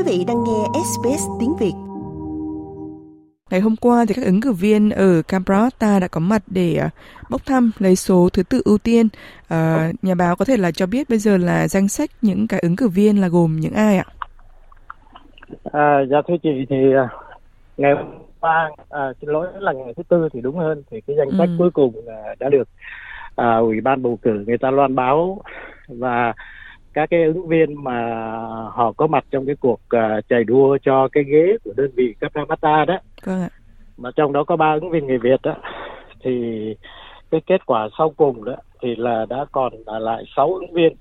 Quý vị đang nghe SBS tiếng Việt. Ngày hôm qua thì các ứng cử viên ở Canberra đã có mặt để à, bốc thăm lấy số thứ tự ưu tiên. À, nhà báo có thể là cho biết bây giờ là danh sách những cái ứng cử viên là gồm những ai ạ? À, dạ thưa chị thì à, ngày hôm qua à, xin lỗi là ngày thứ tư thì đúng hơn thì cái danh sách ừ. cuối cùng à, đã được à, ủy ban bầu cử người ta loan báo và các cái ứng viên mà họ có mặt trong cái cuộc uh, chạy đua cho cái ghế của đơn vị Capitamata đó. Vâng mà trong đó có ba ứng viên người Việt đó. Thì cái kết quả sau cùng đó thì là đã còn lại sáu ứng viên.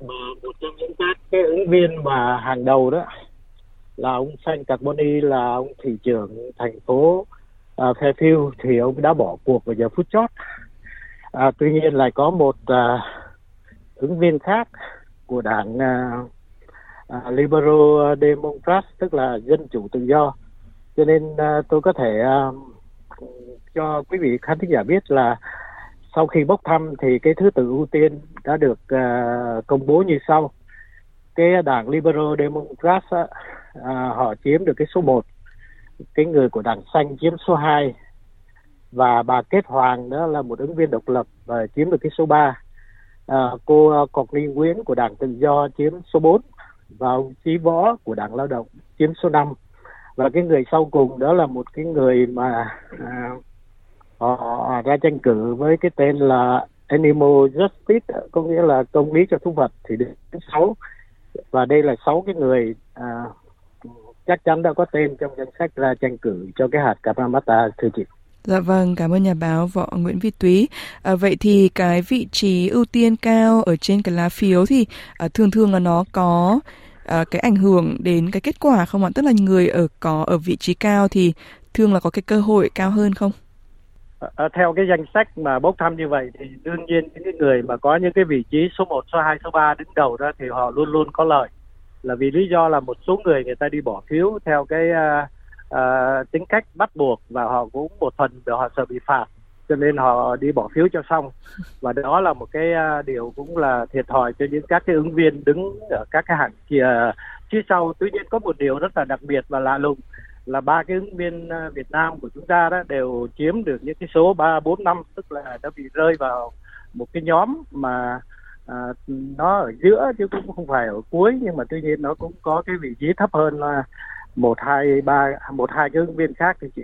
Mà một trong những các cái ứng viên mà hàng đầu đó là ông Xanh Carboni là ông thị trưởng thành phố uh, Fairfield. Thì ông đã bỏ cuộc vào giờ phút chót. À, tuy nhiên lại có một uh, ứng viên khác của đảng uh, uh, Liberal Democrat tức là dân chủ tự do. Cho nên uh, tôi có thể uh, cho quý vị khán thính giả biết là sau khi bốc thăm thì cái thứ tự ưu tiên đã được uh, công bố như sau. Cái đảng Liberal Democrat uh, họ chiếm được cái số 1 cái người của đảng xanh chiếm số 2 và bà Kết Hoàng đó là một ứng viên độc lập và chiếm được cái số 3 à, cô à, Cọc Ly Nguyễn của Đảng Tự do chiếm số 4 và ông Chí Võ của Đảng Lao động chiếm số 5 và cái người sau cùng đó là một cái người mà à, họ ra tranh cử với cái tên là Animal Justice có nghĩa là công lý cho thú vật thì đến sáu và đây là sáu cái người à, chắc chắn đã có tên trong danh sách ra tranh cử cho cái hạt Karamata thưa chị. Dạ vâng, cảm ơn nhà báo Võ Nguyễn Vi Túy. À, vậy thì cái vị trí ưu tiên cao ở trên cái lá phiếu thì à, thường thường là nó có à, cái ảnh hưởng đến cái kết quả không ạ? Tức là người ở có ở vị trí cao thì thường là có cái cơ hội cao hơn không? À, theo cái danh sách mà bốc thăm như vậy thì đương nhiên những cái người mà có những cái vị trí số 1, số 2, số 3 đứng đầu đó thì họ luôn luôn có lợi. Là vì lý do là một số người người ta đi bỏ phiếu theo cái uh, uh, tính cách bắt buộc và họ cũng một phần để họ sợ bị phạt cho nên họ đi bỏ phiếu cho xong. Và đó là một cái uh, điều cũng là thiệt thòi cho những các cái ứng viên đứng ở các cái hạng kia. Phía sau tuy nhiên có một điều rất là đặc biệt và lạ lùng là ba cái ứng viên ờ, Việt Nam của chúng ta đó đều chiếm được những cái số ba bốn năm tức là đã bị rơi vào một cái nhóm mà à, nó ở giữa chứ cũng không phải ở cuối nhưng mà tuy nhiên nó cũng có cái vị trí thấp hơn là một hai ba một hai cái ứng viên khác thì chị.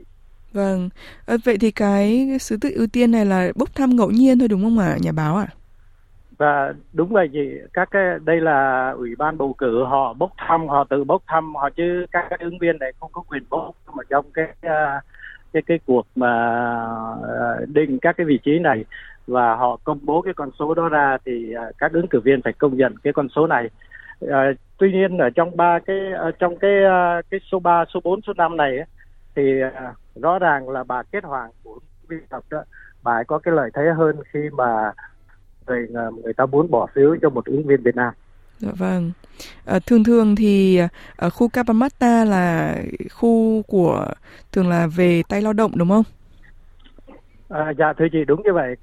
Vâng. À, vậy thì cái thứ tự ưu tiên này là bốc thăm ngẫu nhiên thôi đúng không ạ nhà báo ạ? À? và đúng vậy chị. Các cái đây là ủy ban bầu cử họ bốc thăm họ tự bốc thăm họ chứ các cái ứng viên này không có quyền bốc. Mà trong cái à, cái cái cuộc mà à, định các cái vị trí này và họ công bố cái con số đó ra thì à, các ứng cử viên phải công nhận cái con số này à, tuy nhiên ở trong ba cái trong cái cái số 3, số 4, số 5 này thì rõ ràng là bà kết hoàng của viên tập đó bà ấy có cái lợi thế hơn khi mà người người ta muốn bỏ phiếu cho một ứng viên Việt Nam. Dạ vâng. À, thường thường thì ở khu Kapamata là khu của thường là về tay lao động đúng không? À, dạ thưa chị đúng như vậy.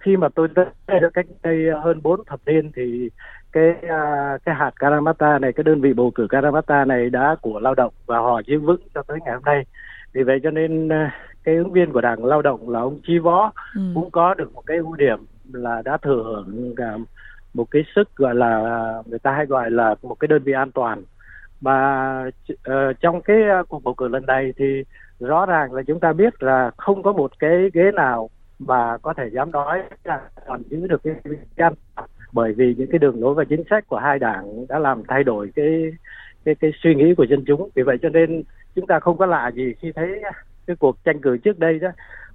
Khi mà tôi tới được cách đây hơn 4 thập niên thì cái uh, cái hạt Karamata này cái đơn vị bầu cử Karamata này đã của lao động và họ giữ vững cho tới ngày hôm nay. Vì vậy cho nên uh, cái ứng viên của đảng lao động là ông Chi Võ ừ. cũng có được một cái ưu điểm là đã thừa hưởng uh, một cái sức gọi là người ta hay gọi là một cái đơn vị an toàn. Mà uh, trong cái uh, cuộc bầu cử lần này thì rõ ràng là chúng ta biết là không có một cái ghế nào mà có thể dám nói là còn giữ được cái an toàn bởi vì những cái đường lối và chính sách của hai đảng đã làm thay đổi cái cái cái suy nghĩ của dân chúng vì vậy cho nên chúng ta không có lạ gì khi thấy cái cuộc tranh cử trước đây đó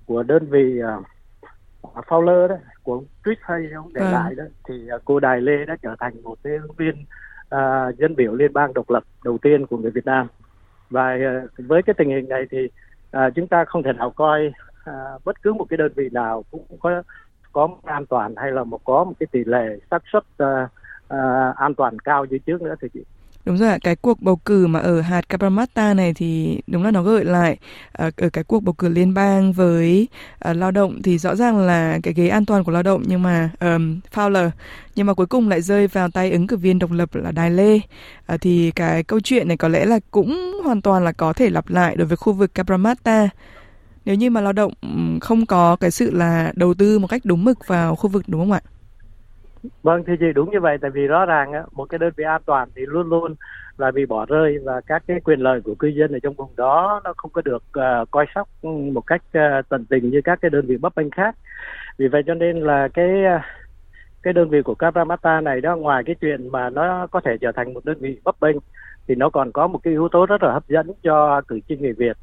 của đơn vị uh, Fowler đó của ông Trish hay ông để à. lại đó thì uh, cô Đài Lê đã trở thành một cái ứng viên uh, dân biểu liên bang độc lập đầu tiên của người Việt Nam và uh, với cái tình hình này thì uh, chúng ta không thể nào coi uh, bất cứ một cái đơn vị nào cũng có có an toàn hay là một có một cái tỷ lệ xác suất uh, uh, an toàn cao như trước nữa thì chị? Đúng rồi ạ, cái cuộc bầu cử mà ở hạt Cabramatta này thì đúng là nó gợi lại ờ, ở cái cuộc bầu cử liên bang với uh, lao động thì rõ ràng là cái ghế an toàn của lao động nhưng mà um, Fowler nhưng mà cuối cùng lại rơi vào tay ứng cử viên độc lập là Đài Lê. Uh, thì cái câu chuyện này có lẽ là cũng hoàn toàn là có thể lặp lại đối với khu vực Cabramatta nếu như mà lao động không có cái sự là đầu tư một cách đúng mực vào khu vực đúng không ạ? Vâng, thì chị đúng như vậy tại vì rõ ràng một cái đơn vị an toàn thì luôn luôn là bị bỏ rơi và các cái quyền lợi của cư dân ở trong vùng đó nó không có được uh, coi sóc một cách uh, tận tình như các cái đơn vị bấp bênh khác. Vì vậy cho nên là cái uh, cái đơn vị của Cabramatta này đó ngoài cái chuyện mà nó có thể trở thành một đơn vị bấp bênh thì nó còn có một cái yếu tố rất là hấp dẫn cho cử tri người Việt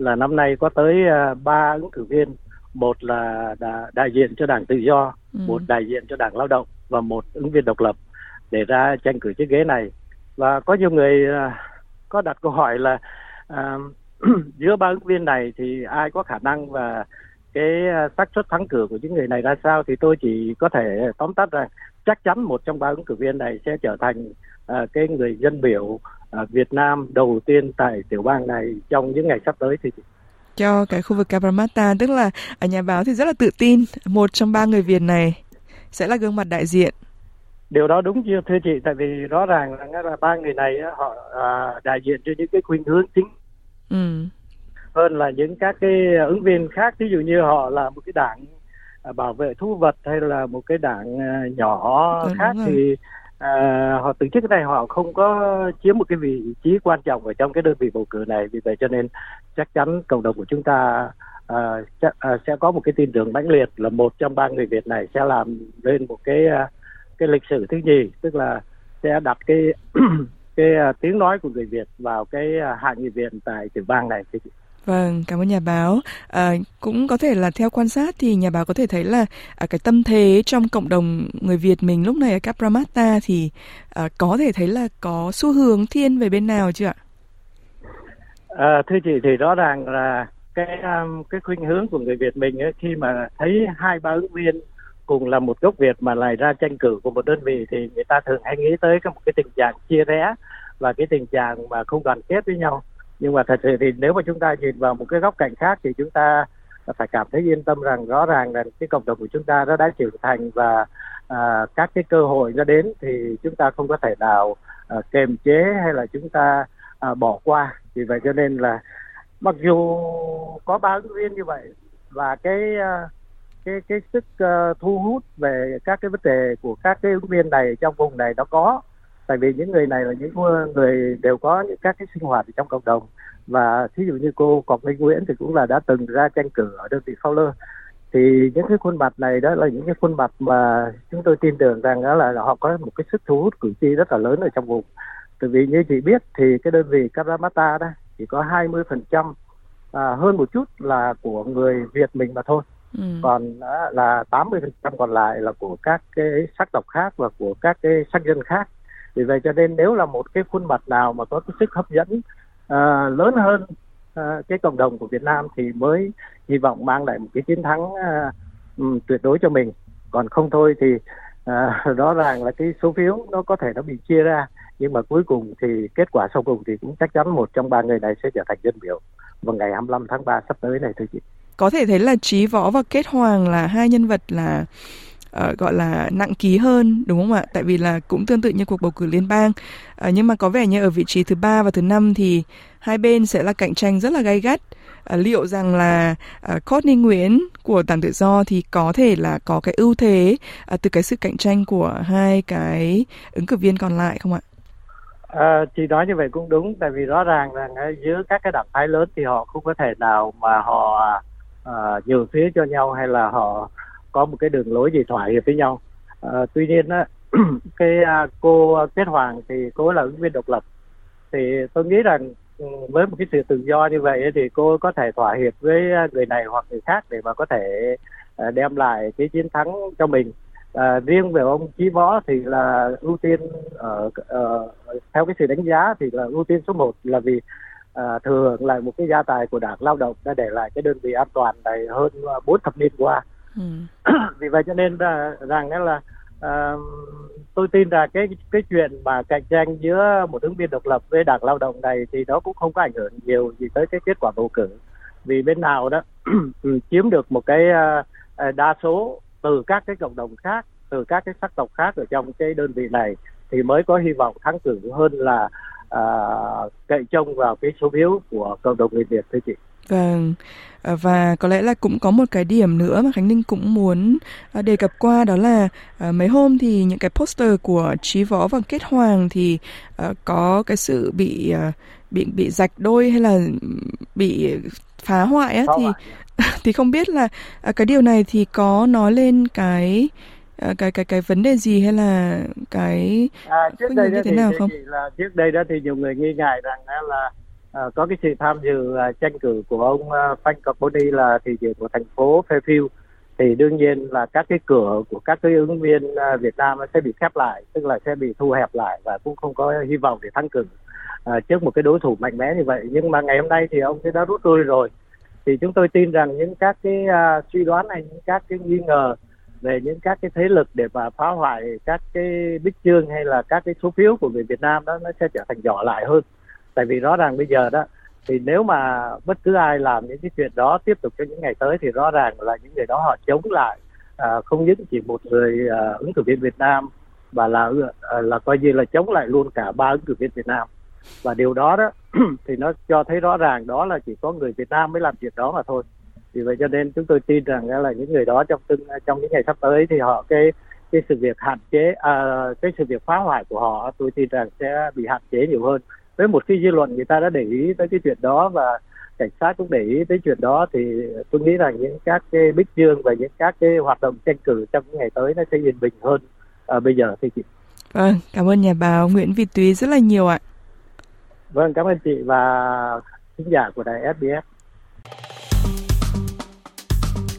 là năm nay có tới ba uh, ứng cử viên một là đại diện cho đảng tự do ừ. một đại diện cho đảng lao động và một ứng viên độc lập để ra tranh cử chiếc ghế này và có nhiều người uh, có đặt câu hỏi là uh, giữa ba ứng viên này thì ai có khả năng và cái xác suất thắng cử của những người này ra sao thì tôi chỉ có thể tóm tắt rằng chắc chắn một trong ba ứng cử viên này sẽ trở thành uh, cái người dân biểu Việt Nam đầu tiên tại tiểu bang này trong những ngày sắp tới thì cho cái khu vực Cabramatta tức là ở nhà báo thì rất là tự tin một trong ba người Việt này sẽ là gương mặt đại diện. Điều đó đúng chưa thưa chị tại vì rõ ràng là, là ba người này họ à, đại diện cho những cái khuynh hướng chính ừ. hơn là những các cái ứng viên khác. Ví dụ như họ là một cái đảng à, bảo vệ thú vật hay là một cái đảng à, nhỏ đúng khác thì à, họ từ trước này họ không có chiếm một cái vị trí quan trọng ở trong cái đơn vị bầu cử này vì vậy cho nên chắc chắn cộng đồng của chúng ta à, chắc, à, sẽ có một cái tin tưởng mãnh liệt là một trong ba người Việt này sẽ làm lên một cái à, cái lịch sử thứ nhì tức là sẽ đặt cái cái uh, tiếng nói của người Việt vào cái à, uh, hạng nghị viện tại tiểu bang này. Vâng, cảm ơn nhà báo. À, cũng có thể là theo quan sát thì nhà báo có thể thấy là à, cái tâm thế trong cộng đồng người Việt mình lúc này ở Capramatta thì à, có thể thấy là có xu hướng thiên về bên nào chưa ạ? À, thưa chị thì rõ ràng là cái um, cái khuynh hướng của người Việt mình ấy, khi mà thấy hai ba ứng viên cùng là một gốc Việt mà lại ra tranh cử của một đơn vị thì người ta thường hay nghĩ tới cái một cái tình trạng chia rẽ và cái tình trạng mà không đoàn kết với nhau nhưng mà thật sự thì nếu mà chúng ta nhìn vào một cái góc cạnh khác thì chúng ta phải cảm thấy yên tâm rằng rõ ràng là cái cộng đồng của chúng ta nó đã trưởng thành và à, các cái cơ hội nó đến thì chúng ta không có thể nào à, kềm chế hay là chúng ta à, bỏ qua. Vì vậy cho nên là mặc dù có ba ứng viên như vậy và cái à, cái cái sức uh, thu hút về các cái vấn đề của các cái ứng viên này trong vùng này nó có tại vì những người này là những người đều có những các cái sinh hoạt trong cộng đồng. Và thí dụ như cô Cọc Linh Nguyễn thì cũng là đã từng ra tranh cử ở đơn vị Fowler thì những cái khuôn mặt này đó là những cái khuôn mặt mà chúng tôi tin tưởng rằng đó là họ có một cái sức thu hút cử tri rất là lớn ở trong vùng. Tại vì như chị biết thì cái đơn vị Karamata đó chỉ có 20 phần trăm à, hơn một chút là của người Việt mình mà thôi. Ừ. còn đó là 80 phần trăm còn lại là của các cái sắc tộc khác và của các cái sắc dân khác vì vậy cho nên nếu là một cái khuôn mặt nào mà có cái sức hấp dẫn uh, lớn hơn uh, cái cộng đồng của Việt Nam thì mới hy vọng mang lại một cái chiến thắng uh, um, tuyệt đối cho mình còn không thôi thì uh, rõ ràng là cái số phiếu nó có thể nó bị chia ra nhưng mà cuối cùng thì kết quả sau cùng thì cũng chắc chắn một trong ba người này sẽ trở thành dân biểu vào ngày 25 tháng 3 sắp tới này thưa chị. Có thể thấy là Trí Võ và Kết Hoàng là hai nhân vật là uh, gọi là nặng ký hơn đúng không ạ? Tại vì là cũng tương tự như cuộc bầu cử liên bang. Uh, nhưng mà có vẻ như ở vị trí thứ ba và thứ năm thì hai bên sẽ là cạnh tranh rất là gay gắt. Uh, liệu rằng là uh, Courtney Nguyễn của Đảng Tự Do thì có thể là có cái ưu thế uh, từ cái sự cạnh tranh của hai cái ứng cử viên còn lại không ạ? À, chị nói như vậy cũng đúng tại vì rõ ràng là giữa các cái đảng phái lớn thì họ không có thể nào mà họ à, nhường phía cho nhau hay là họ có một cái đường lối gì thỏa hiệp với nhau. À, tuy nhiên á cái à, cô kết hoàng thì cô là ứng viên độc lập. Thì tôi nghĩ rằng ừ, với một cái sự tự do như vậy thì cô có thể thỏa hiệp với à, người này hoặc người khác để mà có thể à, đem lại cái chiến thắng cho mình. À, riêng về ông chí võ thì là ưu tiên ở ở theo cái sự đánh giá thì là ưu tiên số 1 là vì à, thừa hưởng lại một cái gia tài của đảng lao động đã để lại cái đơn vị an toàn này hơn à, bốn thập niên qua ừ. vì vậy cho nên là, rằng là uh, tôi tin là cái cái chuyện mà cạnh tranh giữa một ứng viên độc lập với đảng lao động này thì nó cũng không có ảnh hưởng nhiều gì tới cái kết quả bầu cử vì bên nào đó chiếm được một cái uh, đa số từ các cái cộng đồng khác từ các cái sắc tộc khác ở trong cái đơn vị này thì mới có hy vọng thắng cử hơn là uh, cậy trông vào cái số phiếu của cộng đồng người Việt thưa chị. Vâng, ờ, và có lẽ là cũng có một cái điểm nữa mà Khánh Ninh cũng muốn ờ, đề cập qua đó là ờ, mấy hôm thì những cái poster của Trí Võ và Kết Hoàng thì có cái sự bị bị bị rạch đôi hay là bị phá hoại á thì thì không biết là cái điều này thì có nói lên cái cái cái cái vấn đề gì hay là cái à, trước đây như thế nào không? Là trước đây đó thì nhiều người nghi ngại rằng là à, có cái sự tham dự à, tranh cử của ông à, Frank Carboni là thị trưởng của thành phố Fairfield. Thì đương nhiên là các cái cửa của các cái ứng viên à, Việt Nam sẽ bị khép lại tức là sẽ bị thu hẹp lại và cũng không có hy vọng để thắng cử à, trước một cái đối thủ mạnh mẽ như vậy. Nhưng mà ngày hôm nay thì ông sẽ đã rút lui rồi. Thì chúng tôi tin rằng những các cái à, suy đoán này những các cái nghi ngờ về những các cái thế lực để mà phá hoại các cái bích chương hay là các cái số phiếu của người Việt Nam đó nó sẽ trở thành nhỏ lại hơn tại vì rõ ràng bây giờ đó thì nếu mà bất cứ ai làm những cái chuyện đó tiếp tục cho những ngày tới thì rõ ràng là những người đó họ chống lại à, không những chỉ một người à, ứng cử viên Việt Nam mà là à, là coi như là chống lại luôn cả ba ứng cử viên Việt Nam. Và điều đó đó thì nó cho thấy rõ ràng đó là chỉ có người Việt Nam mới làm chuyện đó mà thôi. Vì vậy cho nên chúng tôi tin rằng là những người đó trong tương trong những ngày sắp tới thì họ cái cái sự việc hạn chế à, cái sự việc phá hoại của họ tôi tin rằng sẽ bị hạn chế nhiều hơn với một cái dư luận người ta đã để ý tới cái chuyện đó và cảnh sát cũng để ý tới chuyện đó thì tôi nghĩ rằng những các cái bích dương và những các cái hoạt động tranh cử trong những ngày tới nó sẽ yên bình hơn à, bây giờ thì chị. Vâng cảm ơn nhà báo Nguyễn Việt Túy rất là nhiều ạ. Vâng cảm ơn chị và khán giả của đài SBS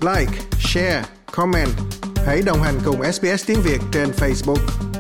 like share comment. Hãy đồng hành cùng SBS tiếng Việt trên Facebook